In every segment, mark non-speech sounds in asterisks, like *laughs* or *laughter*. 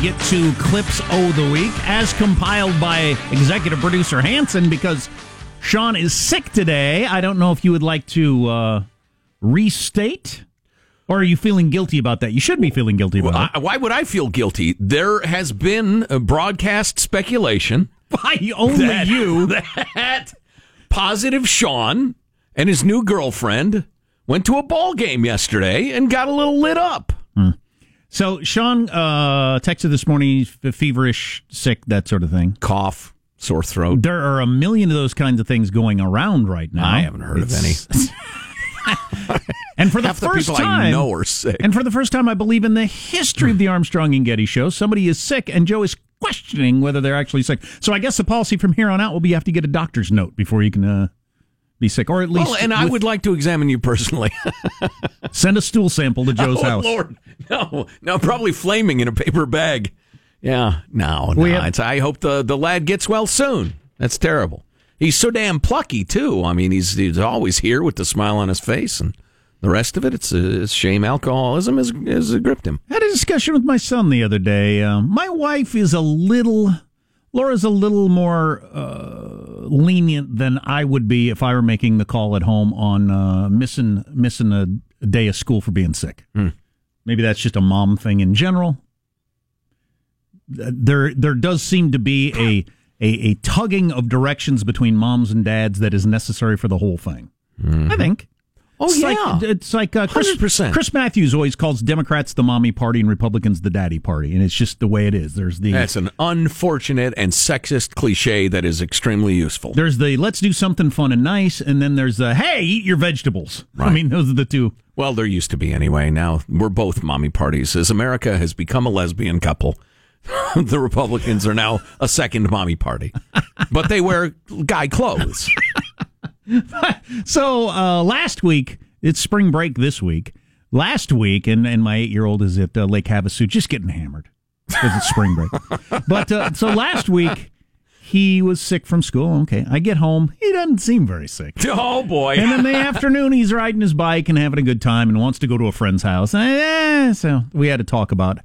get to Clips O the Week, as compiled by executive producer Hanson, because Sean is sick today. I don't know if you would like to uh, restate, or are you feeling guilty about that? You should be feeling guilty about Well, it. I, why would I feel guilty? There has been a broadcast speculation *laughs* by only that you? *laughs* that positive Sean and his new girlfriend went to a ball game yesterday and got a little lit up. So Sean uh, texted this morning, feverish, sick, that sort of thing. Cough, sore throat. There are a million of those kinds of things going around right now. I haven't heard of any. *laughs* and for the Half first people time, I know are sick. And for the first time, I believe in the history of the Armstrong and Getty show, somebody is sick, and Joe is questioning whether they're actually sick. So I guess the policy from here on out will be you have to get a doctor's note before you can uh, be sick, or at least well, and I with- would like to examine you personally. *laughs* send a stool sample to Joe's oh, house. Lord. No, no, probably flaming in a paper bag. Yeah, no, no. Have- it's, I hope the, the lad gets well soon. That's terrible. He's so damn plucky, too. I mean, he's, he's always here with the smile on his face, and the rest of it, it's a, shame alcoholism has, has gripped him. I had a discussion with my son the other day. Uh, my wife is a little, Laura's a little more uh, lenient than I would be if I were making the call at home on uh, missing missing a, a day of school for being sick. Maybe that's just a mom thing in general. There, there does seem to be a, a a tugging of directions between moms and dads that is necessary for the whole thing. I think. Oh, It's yeah. like, it's like uh, Chris, 100%. Chris Matthews always calls Democrats the mommy party and Republicans the daddy party, and it's just the way it is. There's the That's an unfortunate and sexist cliche that is extremely useful. there's the let's do something fun and nice, and then there's the hey eat your vegetables. I mean those are the two. Well, there used to be anyway. Now we're both mommy parties. As America has become a lesbian couple, *laughs* the Republicans are now a second mommy party. But they wear guy clothes. *laughs* So uh, last week it's spring break this week. Last week, and, and my eight year old is at uh, Lake Havasu just getting hammered because it's spring break. *laughs* but uh, so last week he was sick from school. Okay, I get home, he doesn't seem very sick. *laughs* Oh boy. And in the afternoon, he's riding his bike and having a good time and wants to go to a friend's house. Eh, so we had to talk about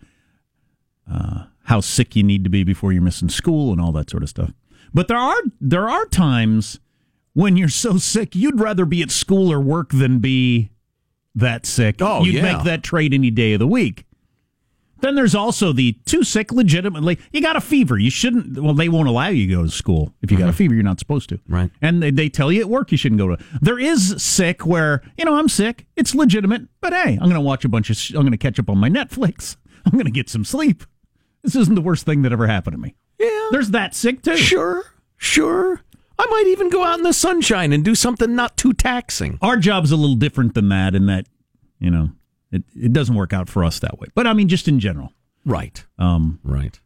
uh, how sick you need to be before you're missing school and all that sort of stuff. But there are there are times when you're so sick you'd rather be at school or work than be that sick. Oh, you'd yeah. make that trade any day of the week. Then there's also the too sick legitimately. You got a fever. You shouldn't. Well, they won't allow you to go to school if you got a fever. You're not supposed to. Mm-hmm. Right. And they, they tell you at work you shouldn't go to. There is sick where you know I'm sick. It's legitimate. But hey, I'm going to watch a bunch of. sh- I'm going to catch up on my Netflix. *laughs* I'm going to get some sleep. This isn't the worst thing that ever happened to me. yeah. There's that sick too. Sure. Sure. I might even go out in the sunshine and do something not too taxing. Our job's a little different than that. In that, you know, it it doesn't work out for us that way. But I mean, just in general. Right. Um. Right.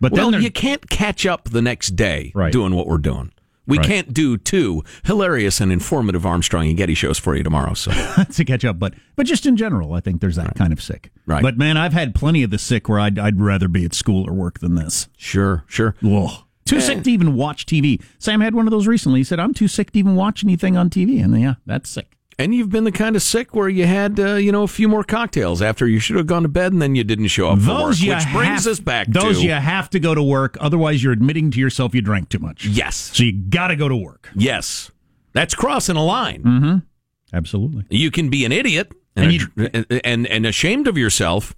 But Well, then you can't catch up the next day Right. doing what we're doing. We Right. can't do two hilarious and informative Armstrong and Getty shows for you tomorrow. So *laughs* to catch up. But but just in general, I think there's that kind of sick. Right. But man, I've had plenty of the sick where I'd I'd rather be at school or work than this. sure, sure. Whoa. Too sick to even watch TV. Sam had one of those recently. He said, "I'm too sick to even watch anything on TV." And yeah, that's sick. And you've been the kind of sick where you had, uh, you know, a few more cocktails after you should have gone to bed and then you didn't show up for work, Those you which brings have- us back Those to you have to go to work. Otherwise, you're admitting to yourself you drank too much. yes, So you got to go to work. yes. That's crossing a line. Absolutely. You can be an idiot and, And and, and and ashamed of yourself,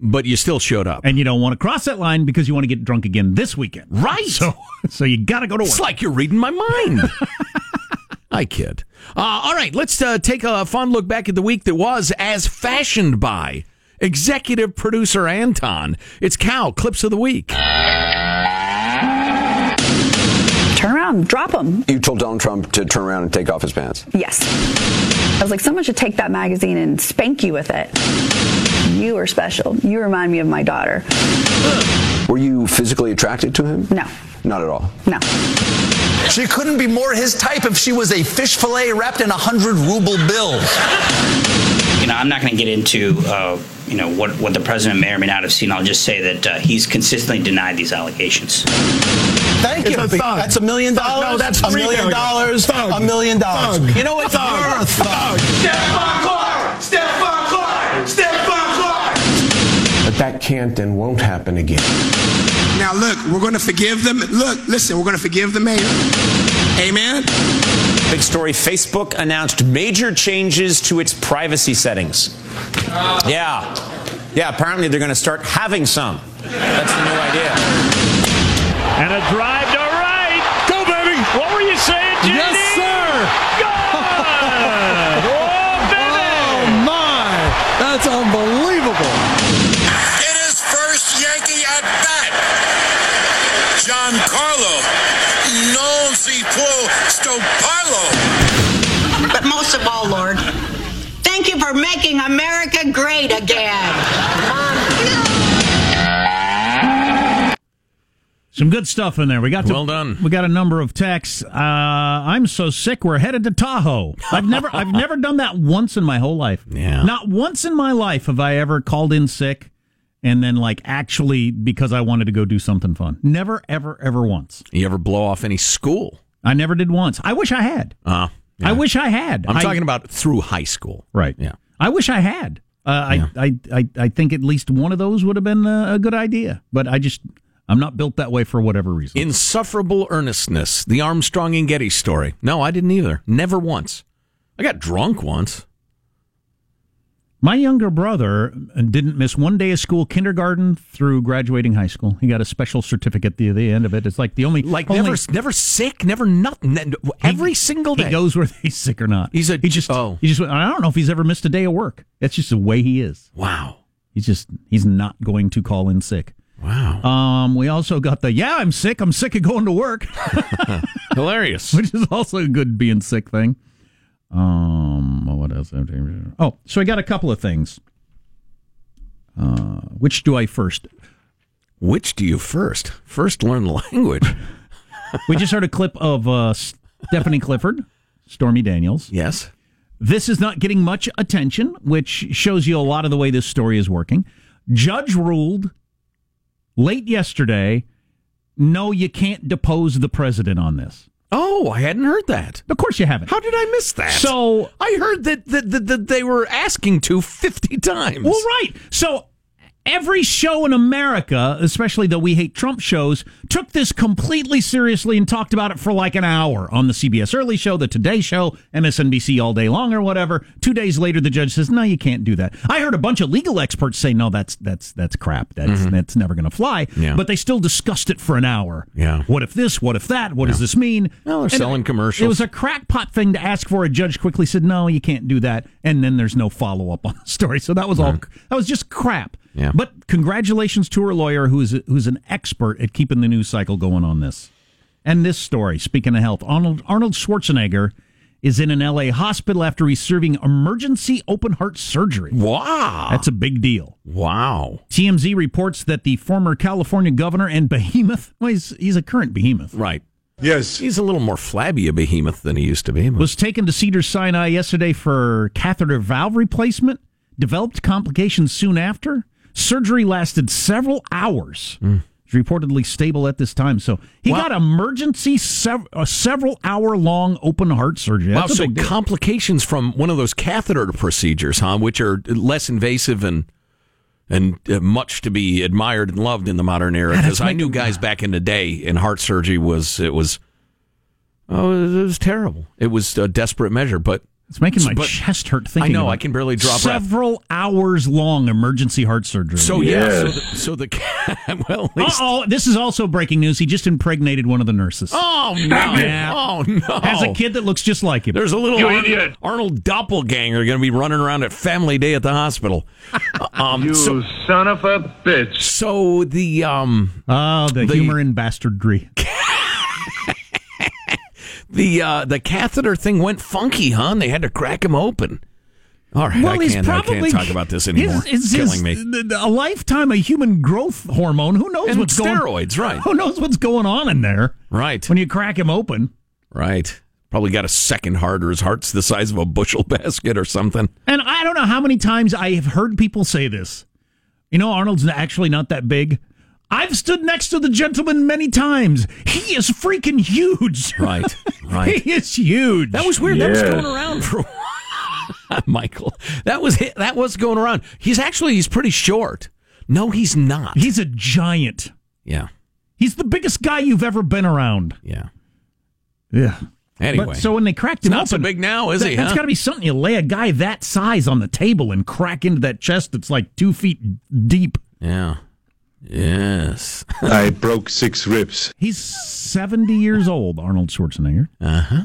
but you still showed up. And you don't want to cross that line because you want to get drunk again this weekend. Right. So so you got to go to work. It's like you're reading my mind. *laughs* I kid. Uh, all right, let's uh, take a fun look back at the week that was as fashioned by executive producer Hanson. It's Cal, clips of the week. Turn around, drop them. You told Donald Trump to turn around and take off his pants. Yes. I was like, someone should take that magazine and spank you with it. You are special. You remind me of my daughter. Were you physically attracted to him? No, Not at all. no. She couldn't be more his type if she was a fish fillet wrapped in a hundred ruble bills. You know, I'm not going to get into, uh, you know, what, what the president may or may not have seen. I'll just say that uh, he's consistently denied these allegations. Thank you. That's a million dollars. No, that's a three million million. dollars. Thug. A million dollars. Thug. You know what? Thug. You're a thug. Thug. Stephon Clark! Stephon Clark! Stephon Clark! A that can't and won't happen again. Now, look, we're going to forgive them. Look, listen, we're going to forgive the mayor. Amen. Big story Facebook announced major changes to its privacy settings. Yeah. Yeah, apparently they're going to start having some. That's the new idea. And a drive Lord, thank you for making America great again. Some good stuff in there. We got to, Well done. We got a number of texts. Uh, I'm so sick. We're headed to Tahoe. I've never I've never done that once in my whole life. Yeah. Not once in my life have I ever called in sick and then like actually because I wanted to go do something fun. Never ever ever once. You ever blow off any school? I never did once. I wish I had. Uh, I wish I had. I'm I- talking about through high school. Right. Yeah. I wish I had. Uh, I, I, I, I think at least one of those would have been a, a good idea, but I just I'm not built that way for whatever reason. Insufferable earnestness. The Armstrong and Getty story. No, I didn't either. Never once. I got drunk once. My younger brother didn't miss one day of school, kindergarten through graduating high school. He got a special certificate at the, the end of it. It's like the only Like only, never, never sick, never nothing. Every single day. He goes whether he's sick or not. He's a he just oh he just I don't know if he's ever missed a day of work. That's just the way he is. wow, He's just he's not going to call in sick. wow, Um, we also got the yeah, I'm sick. I'm sick of going to work, *laughs* *laughs* hilarious. which is also a good being sick thing. Um, what else? Oh, so I got a couple of things. Uh, which do I first? Which do you first? First, learn the *laughs* language. We just heard a clip of uh, Stephanie Clifford, Stormy Daniels. yes. This is not getting much attention, which shows you a lot of the way this story is working. Judge ruled late yesterday no, you can't depose the president on this. Oh, I hadn't heard that. Of course you haven't. How did I miss that? So, I heard that that, that, that they were asking to fifty times. well, right. So, every show in America, especially the We Hate Trump shows, took this completely seriously and talked about it for like an hour on the CBS Early Show, the Today Show, MSNBC all day long or whatever. Two days later, the judge says, "No, you can't do that." I heard a bunch of legal experts say, "No, that's that's that's crap. That's mm-hmm. that's never going to fly." Yeah. But they still discussed it for an hour. Yeah. What if this? What if that? What does this mean? Well, they're And selling commercials. It was a crackpot thing to ask for. A judge quickly said, "No, you can't do that." And then there's no follow up on the story. So that was all. That was just crap. Yeah. But congratulations to her lawyer, who's who's an expert at keeping the news cycle going on this. And this story, speaking of health, Arnold Arnold Schwarzenegger is in an LA hospital after receiving emergency open heart surgery. wow. That's a big deal. wow. TMZ reports that the former California governor and behemoth, *laughs* well, he's, he's a current behemoth, Right. Yes. He's a little more flabby a behemoth than he used to be. but- was taken to Cedars Sinai yesterday for catheter valve replacement, developed complications soon after. Surgery lasted several hours. He's reportedly stable at this time. So he Wow. got emergency, sev- a several hour long open heart surgery. Wow, That's a so complications from one of those catheter procedures, huh? Which are less invasive and and uh, much to be admired and loved in the modern era. Because I knew guys back in the day, and heart surgery was it was oh it was, it was terrible. It was a desperate measure, but it's making my but- chest hurt thinking I know about I can barely draw breath. Several hours long emergency heart surgery. So yeah, so the, so the *laughs* well, at least, oh, this is also breaking news. He just impregnated one of the nurses. oh *laughs* no, Yeah. oh no, Has a kid that looks just like him. There's a little You Arnold, idiot. Arnold doppelganger going to be running around at Family Day at the hospital. *laughs* um, You so, son of a bitch. so the um Oh, the, The- humor and bastardry. The uh, the catheter thing went funky, huh? And they had to crack him open. All right, I can't, I can't talk about this anymore. His, it's his- killing me. A lifetime of human growth hormone. Who knows And what's going? steroids, right? Who knows what's going on in there Right, when you crack him open? right. Probably got a second heart, or his heart's the size of a bushel *laughs* basket, or something. And I don't know how many times I have heard people say this. You know, Arnold's actually not that big. I've stood next to the gentleman many times. He is freaking huge. Right, *laughs* right. he is huge. That was weird. That was going around for a while. *laughs* Michael. That was that was going around. He's actually he's pretty short. No, he's not. He's a giant. Yeah. He's the biggest guy you've ever been around. Yeah. Yeah. Anyway. But, so when they cracked him He's not so open, big now, is that, he, That's huh? got to be something. You lay a guy that size on the table and crack into that chest that's like two feet deep. Yeah. Yes. I broke six ribs. He's 70 years old, Arnold Schwarzenegger. Uh-huh.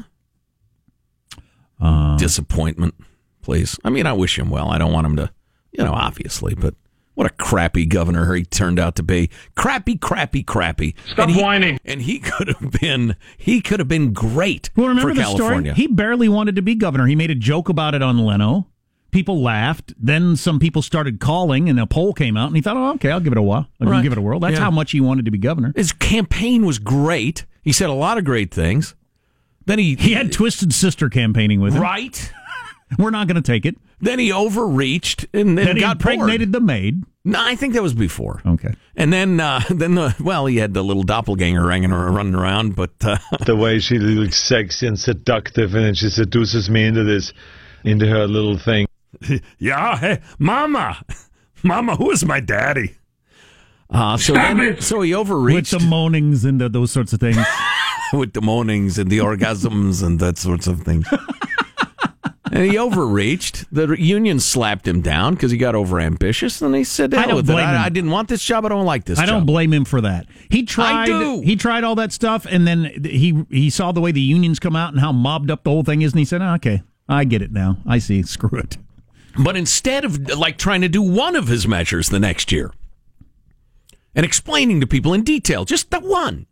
Uh, Disappointment, please. I mean, I wish him well. I don't want him to, you know, obviously, but what a crappy governor he turned out to be. Crappy, crappy, crappy. Stop and he, whining. And he could have been, he could have been great well, remember for the California. story? He barely wanted to be governor. He made a joke about it on Leno. People laughed. Then some people started calling, and a poll came out, and he thought, "Oh, okay, I'll give it a while. I'll Right. give it a whirl." That's Yeah. how much he wanted to be governor. His campaign was great. He said a lot of great things. Then he He had Twisted Sister campaigning with him. right. *laughs* We're not going to take it. Then he overreached and then Then he got bored. impregnated the maid. No, I think that was before. Okay. And then, uh, *laughs* then the well, he had the little doppelganger hanging or running around, but uh, *laughs* The way she looks sexy and seductive, and then she seduces me into this, into her little thing. *laughs* Yeah, hey, Mama. *laughs* Mama, who is my daddy? uh, so then, so he overreached. With the moanings and the, those sorts of things. *laughs* with the moanings and the orgasms and that sorts of things. and he overreached. The union slapped him down because he got overambitious, and he said, "To I don't blame him. I, I didn't want this job. I don't like this I don't blame him for that. He tried. do. He tried all that stuff, and then he he saw the way the unions come out and how mobbed up the whole thing is, and he said, "Oh, "Okay, I get it now. I see. Screw it." But instead of like trying to do one of his measures the next year and explaining to people in detail, just the one,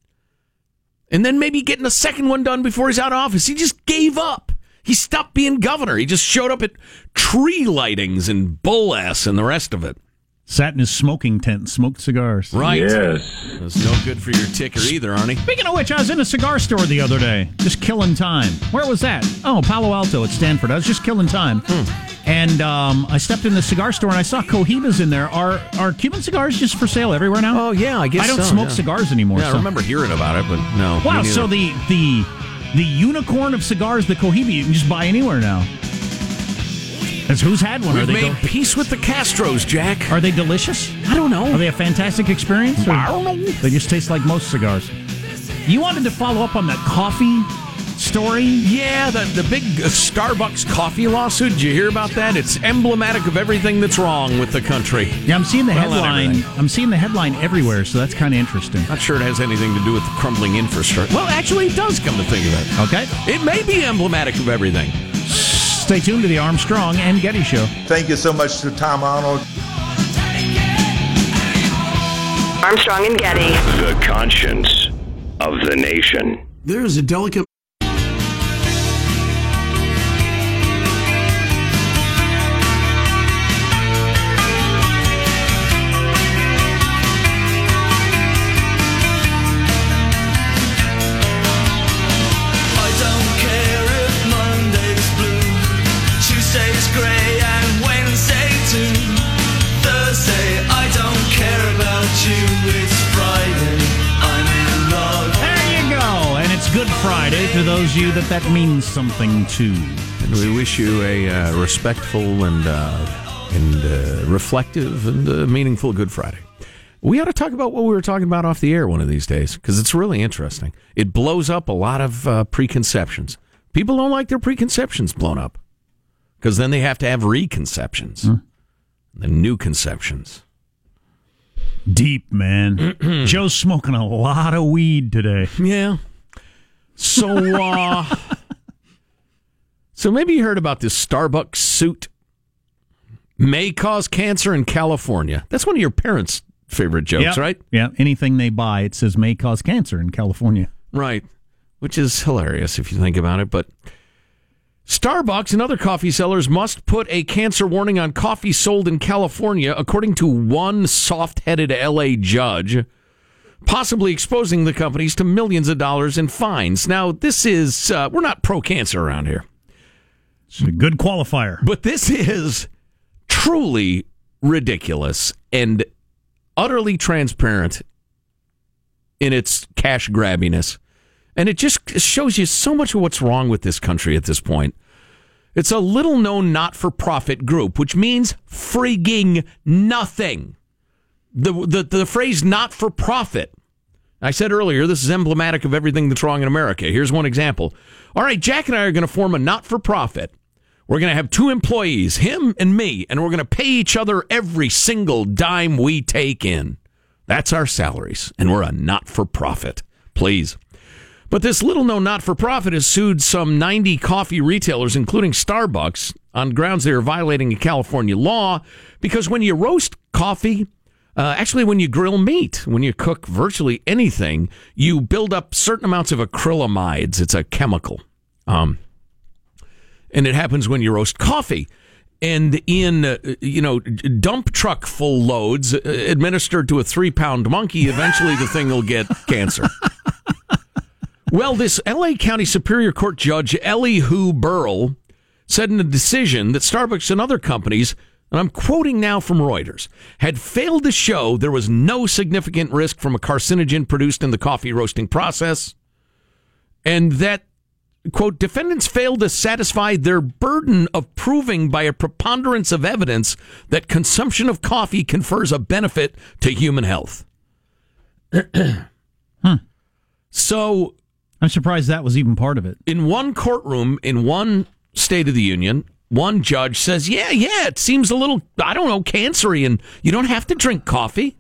and then maybe getting a second one done before he's out of office, he just gave up. He stopped being governor. He just showed up at tree lightings and bull ass and the rest of it. Sat in his smoking tent and smoked cigars. Right? Yes. That's no good for your ticker either, Arnie. Speaking of which, I was in a cigar store the other day, just killing time. Where was that? Oh, Palo Alto at Stanford. I was just killing time. And um, I stepped in the cigar store and I saw Cohibas in there. Are are Cuban cigars just for sale everywhere now? Oh yeah, I guess I don't so, smoke yeah. cigars anymore. Yeah, I remember hearing about it, but no. Wow, so the the the unicorn of cigars, the Cohiba, you can just buy anywhere now. That's who's had one? Are We've they made peace with the Castros, Jack. are they delicious? I don't know. Are they a fantastic experience? or- I don't know. They just taste like most cigars. You wanted to follow up on that coffee story? Yeah, the, the big uh, Starbucks coffee lawsuit. Did you hear about that? It's emblematic of everything that's wrong with the country. Yeah, I'm seeing the Well, headline. I'm seeing the headline everywhere, so that's kind of interesting. Not sure it has anything to do with the crumbling infrastructure. Well, actually, it does come to think of it. Okay. It may be emblematic of everything. Stay tuned to the Armstrong and Getty Show. Thank you so much to Tom Arnold. Armstrong and Getty. The conscience of the nation. There is a delicate Friday for those of you that that means something to. And we wish you a uh, respectful and uh, and uh, reflective and uh, meaningful Good Friday. We ought to talk about what we were talking about off the air one of these days because it's really interesting. It blows up a lot of uh, preconceptions. People don't like their preconceptions blown up because then they have to have reconceptions, the new conceptions. Deep, man. *clears throat* Joe's smoking a lot of weed today. Yeah. So, uh, so maybe you heard about this Starbucks suit may cause cancer in California. That's one of your parents' favorite jokes, Yep. right? Yeah. Anything they buy, it says may cause cancer in California. Right. Which is hilarious if you think about it. But Starbucks and other coffee sellers must put a cancer warning on coffee sold in California, according to one soft headed LA judge, possibly exposing the companies to millions of dollars in fines. Now, this is, uh, we're not pro cancer around here. It's a good qualifier. But this is truly ridiculous and utterly transparent in its cash grabbiness. And it just shows you so much of what's wrong with this country at this point. It's a little known not for profit group, which means freaking nothing. The, the, the phrase not for profit. I said earlier, this is emblematic of everything that's wrong in America. Here's one example. All right, Jack and I are going to form a not for profit. We're going to have two employees, him and me, and we're going to pay each other every single dime we take in. That's our salaries, and we're a not for profit. Please. But this little known not for profit has sued some 90 coffee retailers, including Starbucks, on grounds they are violating a California law because when you roast coffee, uh, actually, when you grill meat, when you cook virtually anything, you build up certain amounts of acrylamides. It's a chemical. Um, and it happens when you roast coffee. And in, uh, you know, dump truck full loads uh, administered to a three pound monkey, eventually the thing will get cancer. *laughs* Well, this LA County Superior Court Judge Elihu Berle said in a decision that Starbucks and other companies, and I'm quoting now from Reuters, had failed to show there was no significant risk from a carcinogen produced in the coffee roasting process, and that, quote, defendants failed to satisfy their burden of proving by a preponderance of evidence that consumption of coffee confers a benefit to human health. *clears throat* Hmm. So I'm surprised that was even part of it. in one courtroom in one state of the union, one judge says, "Yeah, yeah, it seems a little, I don't know, cancery, and you don't have to drink coffee."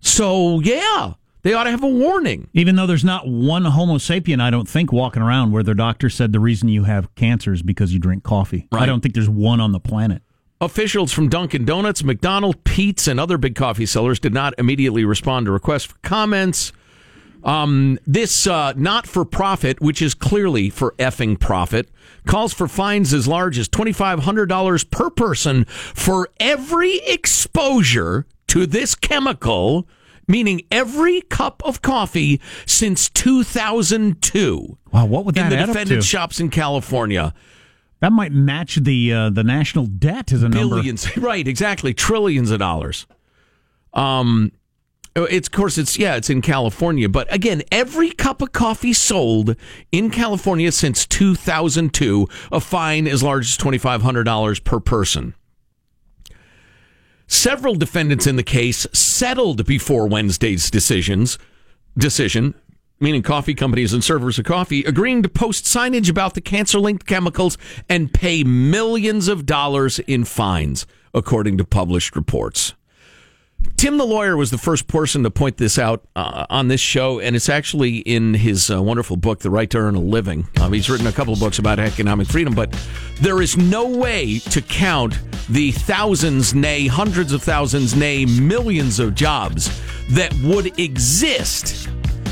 So yeah, they ought to have a warning. Even though there's not one Homo sapien, I don't think, walking around where their doctor said the reason you have cancer is because you drink coffee. I don't think there's one on the planet. Officials from Dunkin' Donuts, McDonald's, Peet's, and other big coffee sellers did not immediately respond to requests for comments. Um, this uh, not for profit, which is clearly for effing profit, calls for fines as large as $2,500 per person for every exposure to this chemical, meaning every cup of coffee since 2002 Wow, what would that in the defendant shops in California. That might match the uh, the national debt as a number. billions. *laughs* Right exactly. Trillions of dollars. Um Oh, it's of course it's yeah it's in california but again every cup of coffee sold in california since 2002 a fine as large as $2500 per person several defendants in the case settled before wednesday's decisions decision meaning coffee companies and servers of coffee, agreeing to post signage about the cancer linked chemicals and pay millions of dollars in fines, according to published reports. Tim the lawyer was the first person to point this out uh, on this show, and it's actually in his uh, wonderful book, The Right to Earn a Living. Um, he's written a couple of books about economic freedom, but there is no way to count the thousands, nay, hundreds of thousands, nay, millions of jobs that would exist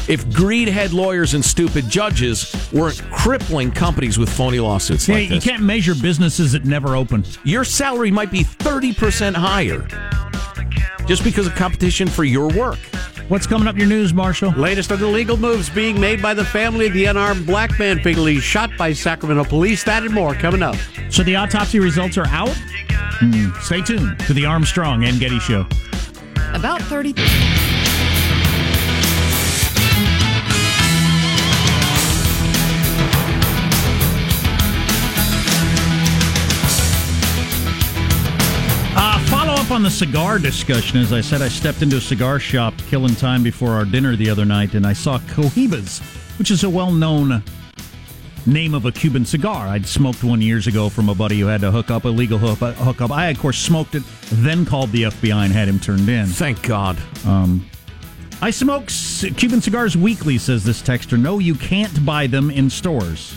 if greed had lawyers and stupid judges weren't crippling companies with phony lawsuits Yeah, like you can't measure businesses that never open. Your salary might be 30% higher just because of competition for your work. What's coming up in your news, Marshall? Latest on the legal moves being made by the family of the unarmed black man fatally shot by Sacramento police. That and more coming up. So the autopsy results are out? Hmm, Stay tuned to the Armstrong and Getty Show. About 30. Up on the cigar discussion. As I said, I stepped into a cigar shop killing time before our dinner the other night, and I saw Cohibas, which is a well known name of a Cuban cigar. I'd smoked one years ago from a buddy who had to hook up, illegal hook, hook up. I, of course, smoked it, then called the FBI and had him turned in. Thank God. Um, I smoke Cuban cigars weekly, says this texter. No, you can't buy them in stores.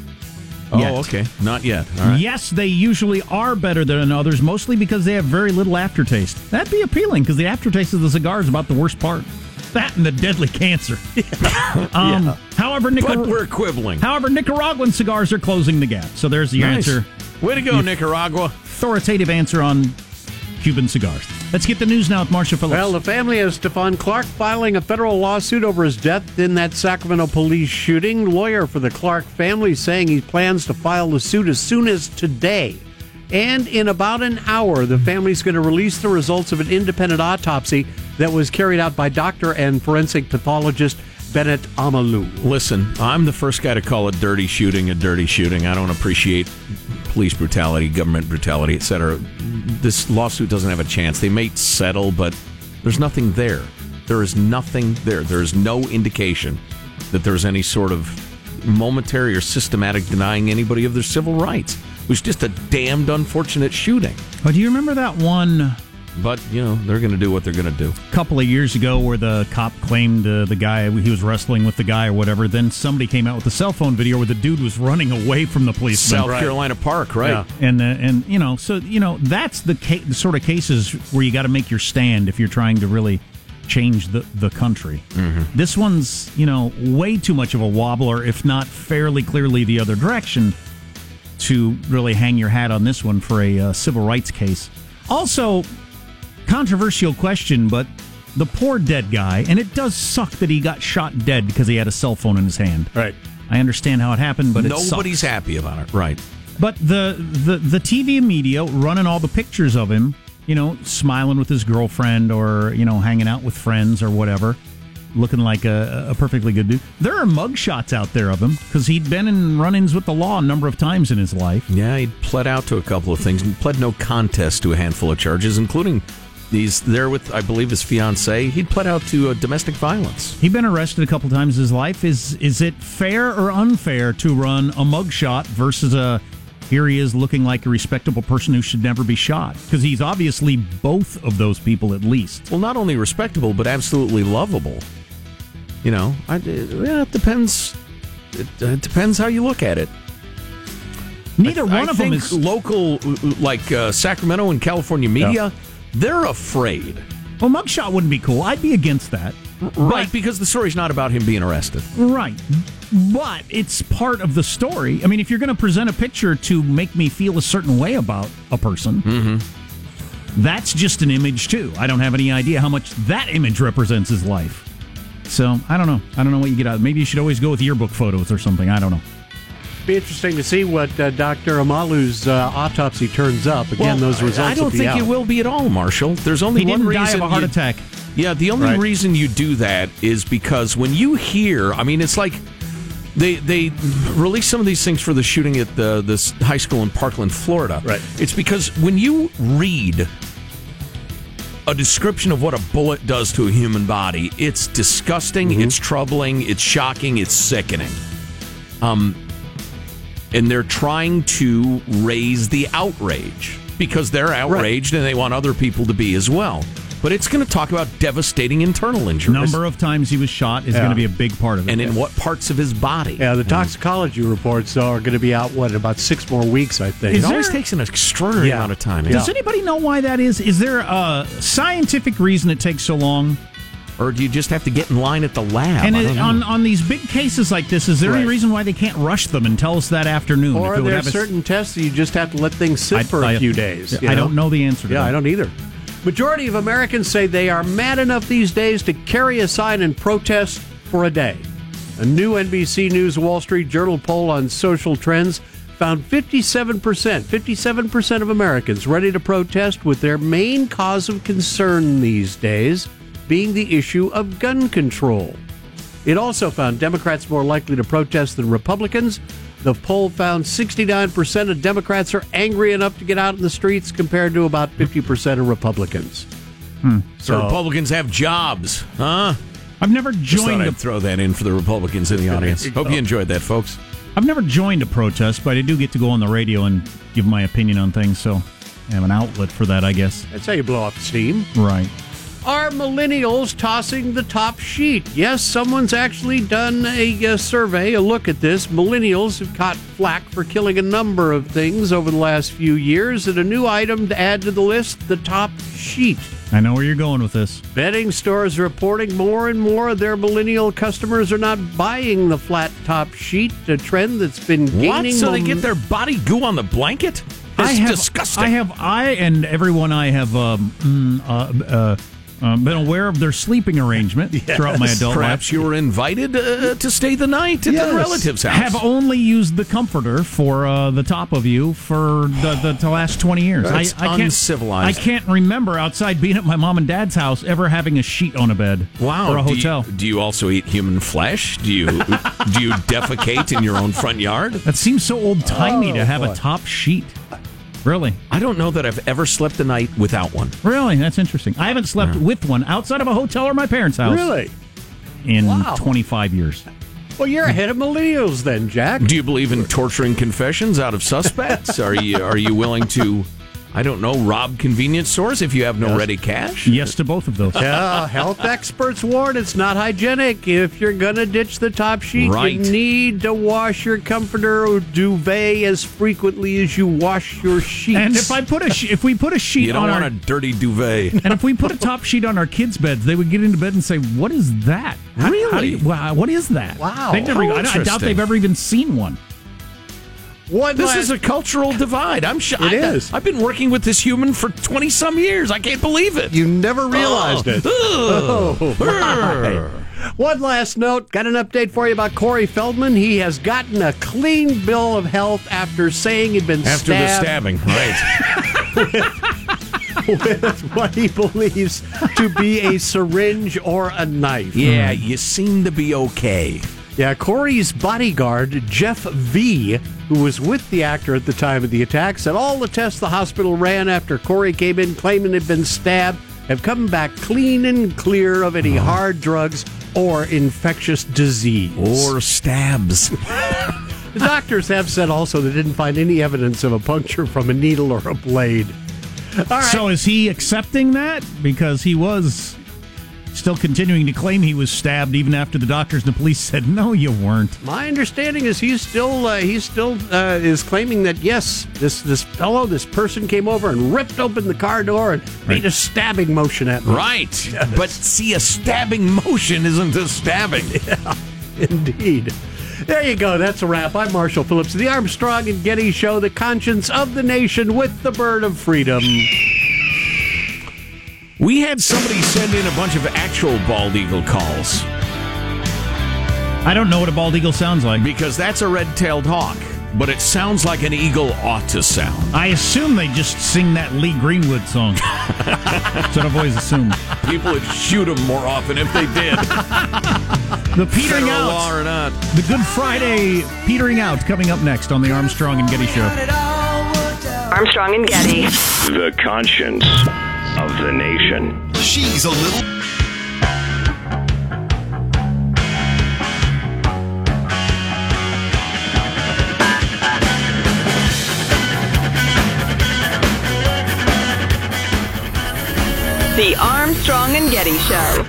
Oh, Yet. okay. Not yet. All right. Yes, they usually are better than others, mostly because they have very little aftertaste. That'd be appealing because the aftertaste of the cigar is about the worst part. That and the deadly cancer. *laughs* *laughs* um, Yeah. However, But we're quibbling. however, Nicaraguan cigars are closing the gap. So there's the Nice. answer. Way to go, Your Nicaragua. Authoritative answer on Cuban cigars. Let's get the news now with Marshall Phillips. Well, the family of Stephon Clark filing a federal lawsuit over his death in that Sacramento police shooting. Lawyer for the Clark family saying he plans to file the suit as soon as today. And in about an hour, the family's going to release the results of an independent autopsy that was carried out by doctor and forensic pathologist Bennet Omalu. Listen, I'm the first guy to call a dirty shooting a dirty shooting. I don't appreciate police brutality, government brutality, etc. This lawsuit doesn't have a chance. They may settle, but There's nothing there. There is nothing there. There is no indication that there's any sort of momentary or systematic denying anybody of their civil rights. It was just a damned unfortunate shooting. Oh, do you remember that one But, you know, they're going to do what they're going to do. A couple of years ago where the cop claimed uh, the guy he was wrestling with the guy or whatever? Then somebody came out with a cell phone video where the dude was running away from the policeman. South Carolina Park, right? Yeah. And uh, and you know, so you know, that's the, ca- the sort of cases where you got to make your stand if you're trying to really change the the country. This one's you know way too much of a wobbler, if not fairly clearly the other direction, to really hang your hat on this one for a uh, civil rights case. Also, controversial question, but the poor dead guy, and it does suck that he got shot dead because he had a cell phone in his hand. Right. I understand how it happened, but it Nobody's sucks. happy about it. Right. But the, the the TV media running all the pictures of him, you know, smiling with his girlfriend or you know hanging out with friends or whatever, looking like a, a perfectly good dude. There are mug shots out there of him because he'd been in run-ins with the law a number of times in his life. Yeah, he'd pled out to a couple of things and pled no contest to a handful of charges, including these there with, I believe, his fiancee. He'd pled out to uh, domestic violence. He'd been arrested a couple times in his life. Is is it fair or unfair to run a mugshot versus a here he is looking like a respectable person who should never be shot? Because he's obviously both of those people at least. Well, not only respectable, but absolutely lovable. You know, I, yeah, it depends. It, uh, it depends how you look at it. Neither I- one I of them is local, uh, like uh, Sacramento and California media. They're afraid, Well, mugshot wouldn't be cool. I'd be against that. right? Because the story's not about him being arrested. Right. But it's part of the story. I mean, if you're going to present a picture to make me feel a certain way about a person, Mm-hmm. that's just an image too. I don't have any idea how much that image represents his life. So I don't know. I don't know what you get out. Maybe you should always go with yearbook photos or something. I don't know. Be interesting to see what uh, Dr. Omalu's uh, autopsy turns up. Again, Well, those results. I don't will be think out. it will be at all, Marshall. There's only He one didn't die reason of a heart you- attack. Yeah, the only Right. reason you do that is because when you hear, I mean, it's like they they release some of these things for the shooting at the this high school in Parkland, Florida. Right. It's because when you read a description of what a bullet does to a human body, it's disgusting, Mm-hmm. it's troubling, it's shocking, it's sickening. Um, and they're trying to raise the outrage because they're outraged and they want other people to be as well. But it's going to talk about devastating internal injuries. Number of times he was shot is Yeah. going to be a big part of it. and in what parts of his body. Yeah, the mm. toxicology reports are going to be out. What about six more weeks? I think. It Is always there- takes an extraordinary Yeah. amount of time. Does anybody know why that is? Is there a scientific reason it takes so long? Or do you just have to get in line at the lab? And it, on on these big cases like this, is there any reason why they can't rush them and tell us that afternoon? Or if are it would there have a- certain tests that you just have to let things sit I- for a I- few days? I you don't know the answer to Yeah, that. I don't either. Majority of Americans say they are mad enough these days to carry a sign and protest for a day. A new NBC News Wall Street Journal poll on social trends found 57%, 57% of Americans ready to protest with their main cause of concern these days being the issue of gun control. It also found Democrats more likely to protest than Republicans. The poll found 69% of Democrats are angry enough to get out in the streets compared to about 50% of Republicans. Hmm. so Republicans have jobs, huh? I've never Just joined. I'd A, throw that in for the Republicans in the audience. Hope you enjoyed that, folks. I've never joined a protest, but I do get to go on the radio and give my opinion on things. So I have an outlet for that, I guess. That's how you blow off steam. Right. Are millennials tossing the top sheet? Yes, someone's actually done a, uh survey, a look at this. Millennials have caught flack for killing a number of things over the last few years, and a new item to add to the list the top sheet. I know where you're going with this. Bedding stores are reporting more and more of their millennial customers are not buying the flat top sheet, a trend that's been gaining. What? gaining. So they get their body goo on the blanket? That's I have, disgusting. I have, I and everyone I have um, mm, uh, uh, uh, been aware of their sleeping arrangement *laughs* throughout my adult Perhaps life. you were invited uh, to stay the night at the relative's house. Have only used the comforter for uh, the top of you for the, the, the last twenty years. That's I, I can't, uncivilized. I can't remember outside being at my mom and dad's house ever having a sheet on a bed Wow. or a do you- hotel. Do you, also eat human flesh? Do you do you *laughs* defecate in your own front yard? That seems so old timey Oh, to have boy. a top sheet. Really? I don't know that I've ever slept a night without one. Really? That's interesting. I haven't slept with one outside of a hotel or my parents' house. Really? In Wow. 25 years. Well, you're ahead of millennials then, Jack. Do you believe in torturing confessions out of suspects? are you are you willing to, I don't know, rob convenience stores if you have no ready cash? Yes to both of those. Yeah, health experts warn it's not hygienic. If you're gonna ditch the top sheet, Right. you need to wash your comforter or duvet as frequently as you wash your sheets. And if I put a sh- if we put a sheet You don't on want our a dirty duvet. *laughs* and if we put a top sheet on our kids' beds, they would get into bed and say, "What is that? How- how Really? you- what is that? Wow. They've never, I, I doubt they've ever even seen one. One This last- is a cultural divide. I'm sure. It is. I've been working with this human for 20 some years. I can't believe it. you never realized oh. it. Oh. Oh. One last note. Got an update for you about Corey Feldman. He has gotten a clean bill of health after saying he'd been stabbed. After the stabbing, right? *laughs* with what he believes to be a syringe or a knife. yeah, hmm. you seem to be okay. Yeah, Corey's bodyguard, Jeff V., who was with the actor at the time of the attack, said all the tests the hospital ran after Corey came in claiming he'd been stabbed have come back clean and clear of any uh-huh. hard drugs or infectious disease. Or stabs. *laughs* The doctors have said also they didn't find any evidence of a puncture from a needle or a blade. Right. So is he accepting that because he was still continuing to claim he was stabbed even after the doctors and the police said, "No, you weren't." My understanding is he's still uh, he's still uh, is claiming that yes, this this fellow, this person came over and ripped open the car door and made a stabbing motion at me. Right. *laughs* But see, a stabbing motion isn't a stabbing. *laughs* Indeed. There you go. That's a wrap. I'm Marshall Phillips, the Armstrong and Getty Show, the conscience of the nation with the bird of freedom. We had somebody send in a bunch of actual bald eagle calls I don't know what a bald eagle sounds like. because that's a red-tailed hawk, but it sounds like an eagle ought to sound. I assume they just sing that Lee Greenwood song. That's what I've always assumed. People would shoot them more often if they did. *laughs* The petering Federal law out, or not. the Good Friday petering out coming up next on the Armstrong and Getty Show. Armstrong and Getty. The conscience of the nation. She's a little. The Armstrong and Getty Show.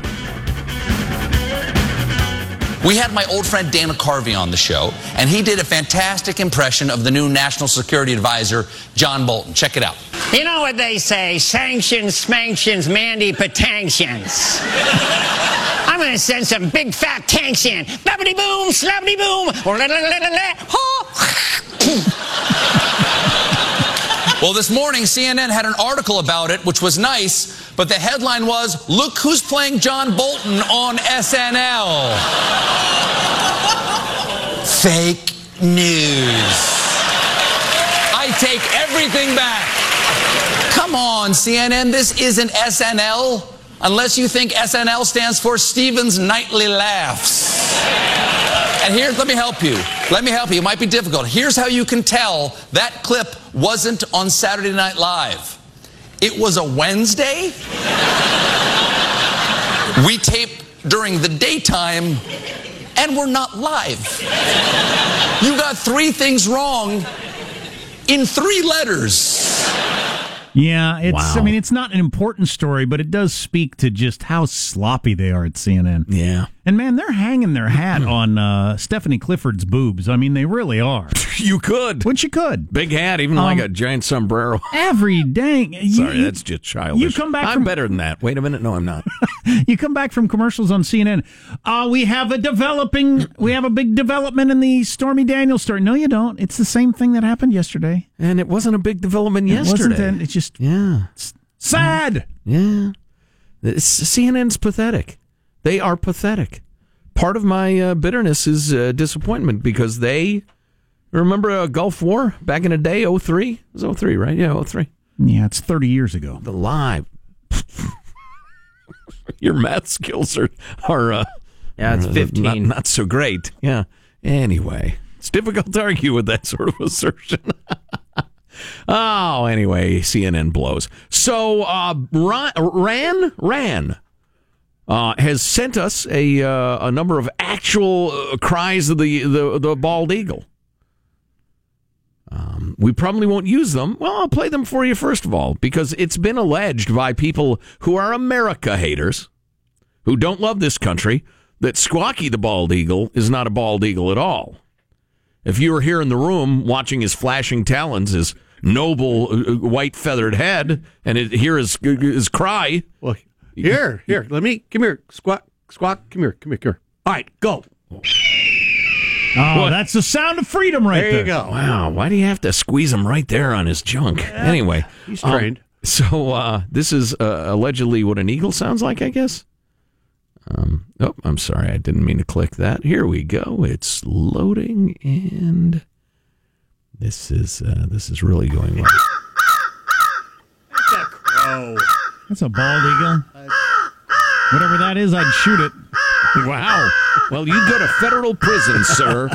We had my old friend Dana Carvey on the show, and he did a fantastic impression of the new National Security Advisor, John Bolton. Check it out. You know what they say, sanctions, smanctions, mandy patantions. I'm gonna send some big fat tanks in. Babbity boom, slabbity boom, or. *laughs* Well, this morning, CNN had an article about it, which was nice, but the headline was Look who's playing John Bolton on SNL. Fake news. I take everything back. Come on, CNN, this isn't SNL. Unless you think SNL stands for Stevens Nightly Laughs. And here, let me help you. Let me help you. It might be difficult. Here's how you can tell that clip wasn't on Saturday Night Live. It was a Wednesday. We tape during the daytime, and we're not live. You got three things wrong in three letters. Yeah, it's. I mean, it's not an important story, but it does speak to just how sloppy they are at CNN. Yeah. And man, they're hanging their hat *clears throat* on uh, Stephanie Clifford's boobs. I mean, they really are. *laughs* You could. Which you could. Big hat, even Um, like a giant sombrero. *laughs* Every dang. *laughs* you- Sorry, that's just childish. you come back I'm from- better than that. Wait a minute. No, I'm not. you come back from commercials on CNN. Uh, we have a developing. We have a big development in the Stormy Daniels story. No, you don't. It's the same thing that happened yesterday. And it wasn't a big development It yesterday. wasn't. It's just yeah. sad. Yeah. It's, CNN's pathetic. They are pathetic. Part of my uh, bitterness is uh, disappointment because they remember a Gulf War back in the day, 03? It was 03, right? Yeah, 03. Yeah, it's thirty years ago. The live. *laughs* Your math skills are are uh, Yeah, it's 15. Not, not so great. Yeah. Anyway, it's difficult to argue with that *laughs* sort of assertion. *laughs* oh, anyway, CNN blows. So uh, Ran Ran, Ran uh, has sent us a uh, a number of actual uh, cries of the, the the bald eagle. Um, we probably won't use them. Well, I'll play them for you first of all because it's been alleged by people who are America haters, who don't love this country, that Squawky the bald eagle is not a bald eagle at all. If you were here in the room watching his flashing talons, his noble uh, white feathered head, and it, hear his his cry. Well, here, here, let me come here, squawk, squawk, come here, come here, come here. All right, go. Oh, that's the sound of freedom right there. There you go. Wow, why do you have to squeeze him right there on his junk? Anyway, he's um, trained. so uh, this is uh, allegedly what an eagle sounds like, I guess. Um, oh, I'm sorry, I didn't mean to click that. Here we go. It's loading, and this is uh, this is really going well. Crow. That's a bald eagle. Whatever that is, I'd shoot it. Wow. Well, you go to federal prison, sir.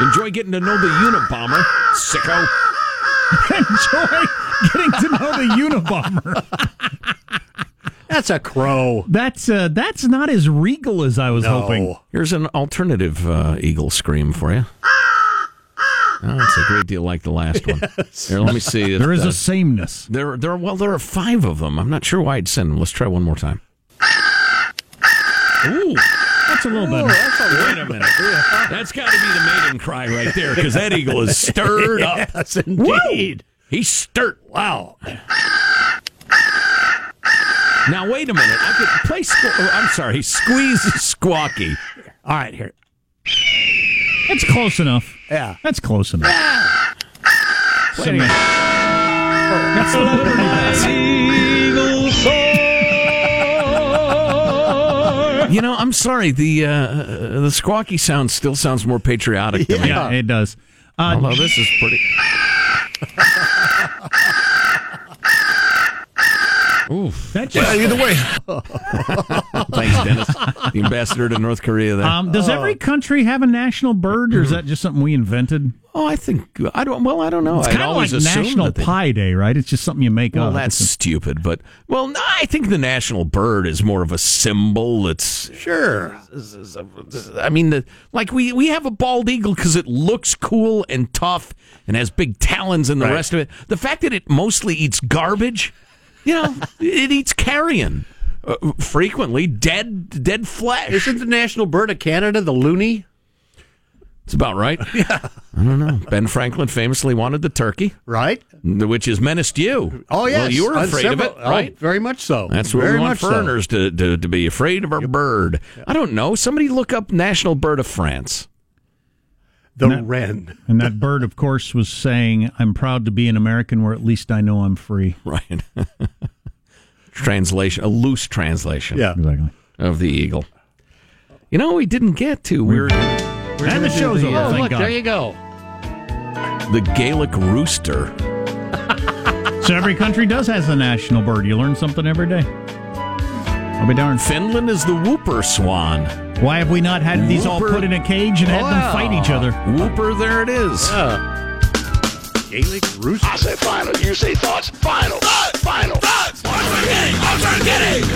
Enjoy getting to know the Unabomber, sicko. *laughs* Enjoy getting to know the Unabomber. That's a crow. That's uh, that's not as regal as I was No. hoping. Here's an alternative uh, eagle scream for you. Oh, it's a great deal like the last one. Here, let me see. There is uh, a sameness. There, there. Well, there are five of them. I'm not sure why I'd send them. Let's try one more time. Ooh, That's a little better. wait a minute. That's got to be the maiden cry right there because that eagle is stirred up. Yes, indeed. He's stirred. Wow. Now wait a minute. I could play. Squ- oh, I'm sorry. Squeeze Squawky. All right, here. That's close enough. Yeah. That's close enough. Wait a minute. That's the Liberty *laughs* *laughs* You know, I'm sorry. The uh, the Squawky sound still sounds more patriotic to me. Yeah, it does. Uh, Although this is pretty. Oof. that Well, just- either way. *laughs* Thanks, Dennis. The ambassador to North Korea there. um, does every country have a national bird, or is that just something we invented? oh, I think I don't. Well, I don't know. It's kind of like National they- Pie Day, right? It's just something you make Well, up. that's It's stupid, but well, no, I think the national bird is more of a symbol. It's Sure. I mean, the, like we we have a bald eagle because it looks cool and tough and has big talons and the Right. rest of it. The fact that it mostly eats garbage, you know, it eats carrion. Uh, frequently dead dead flesh. Isn't the national bird of Canada the loony? It's about right. *laughs* Yeah. I don't know. Ben Franklin famously wanted the turkey, Right? which has menaced you. Oh, yes. Well, you were afraid several- of it, oh, right? very much so. That's what very we want much so. foreigners to, to, to be afraid of our bird. I don't know. Somebody look up national bird of France. The That- wren. and that bird, of course, was saying, "I'm proud to be an American, where at least I know I'm free." Right. *laughs* translation, a loose translation Yeah. Exactly. of the eagle. You know, we didn't get to. We were and the show's over. Oh, thank look, God. there you go. the Gaelic rooster. *laughs* So every country does has a national bird. You learn something every day. I'll be darned. Finland is the whooper swan. Why have we not had these all put in a cage and had them fight each other? Whooper, there it is. Gaelic rooster. I say final, you say thoughts. Final, thoughts, final, thoughts. Marshall Getty.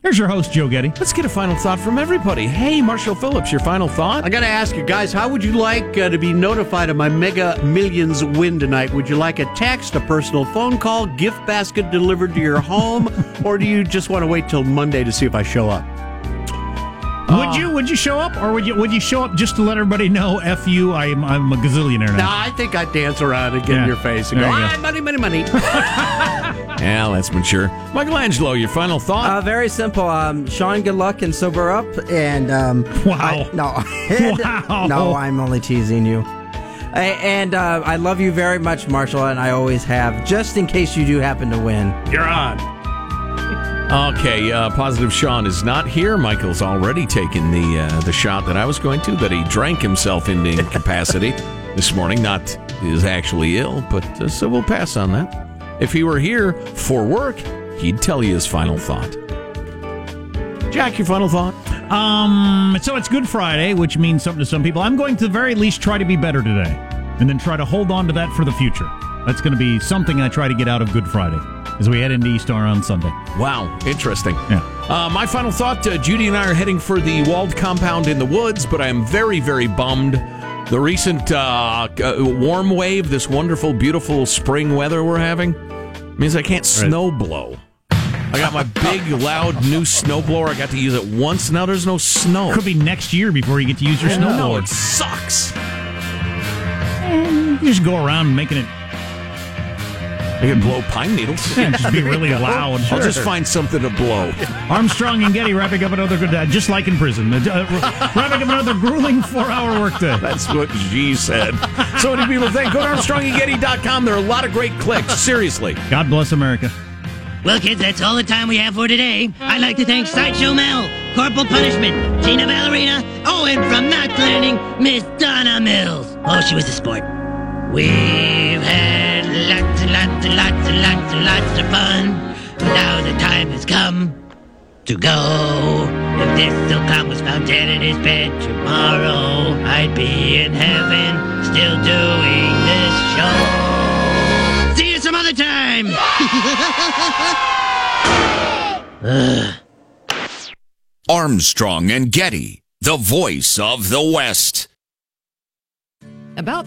Here's your host, Joe Getty. Let's get a final thought from everybody. Hey, Marshall Phillips, your final thought? I got to ask you guys, how would you like uh, to be notified of my Mega Millions win tonight? Would you like a text, a personal phone call, gift basket delivered to your home, *laughs* or do you just want to wait till Monday to see if I show up? Would you would you show up, or would you would you show up just to let everybody know? F you, I'm I'm a gazillionaire No, now. I think I'd dance around and get Yeah. in your face and There go, you go. ah, money, money, money. *laughs* Yeah, that's mature. Michael Angelo, your final thought? Uh, very simple. Um, Sean, good luck and sober up. And um, Wow. I- no, and- *laughs* Wow. no, I'm only teasing you. A- And uh, I love you very much, Marshall, and I always have. Just in case you do happen to win. You're on. Okay, uh, positive Sean is not here. Michael's already taken the uh, the shot that I was going to, that he drank himself into incapacity *laughs* this morning. Not is actually ill, but uh, so we'll pass on that. If he were here for work, he'd tell you his final thought. Jack, your final thought? Um, so it's Good Friday, which means something to some people. I'm going to the very least try to be better today, and then try to hold on to that for the future. That's going to be something I try to get out of Good Friday as we head into Easter on Sunday. Wow, interesting. Yeah. Uh, my final thought uh, Judy and I are heading for the walled compound in the woods, but I am very, very bummed. The recent uh, uh, warm wave, this wonderful, beautiful spring weather we're having, means I can't snow blow. I got my big, loud new snowblower. I got to use it once. Now there's no snow. Could be next year before you get to use your No, snowblower. it sucks. You just go around making it. I can blow pine needles. *laughs* Yeah, just be really loud. I'll just find something to blow. Armstrong and Getty wrapping up another good, uh, just like in prison, uh, uh, *laughs* wrapping up another grueling four-hour workday. That's what G said. So what do people think? Go to ArmstrongandGetty.com. There are a lot of great clicks. Seriously. God bless America. Well, kids, that's all the time we have for today. I'd like to thank Sideshow Mel, Corporal Punishment, Tina Ballerina, oh, and from Knots Landing, Miss Donna Mills. Oh, she was a sport. We've had lots and lots and lots and lots and lots of fun. Now the time has come to go. If this silk cock was found dead in his bed tomorrow, I'd be in heaven still doing this show. See you some other time. *laughs* Armstrong and Getty, the voice of the West. About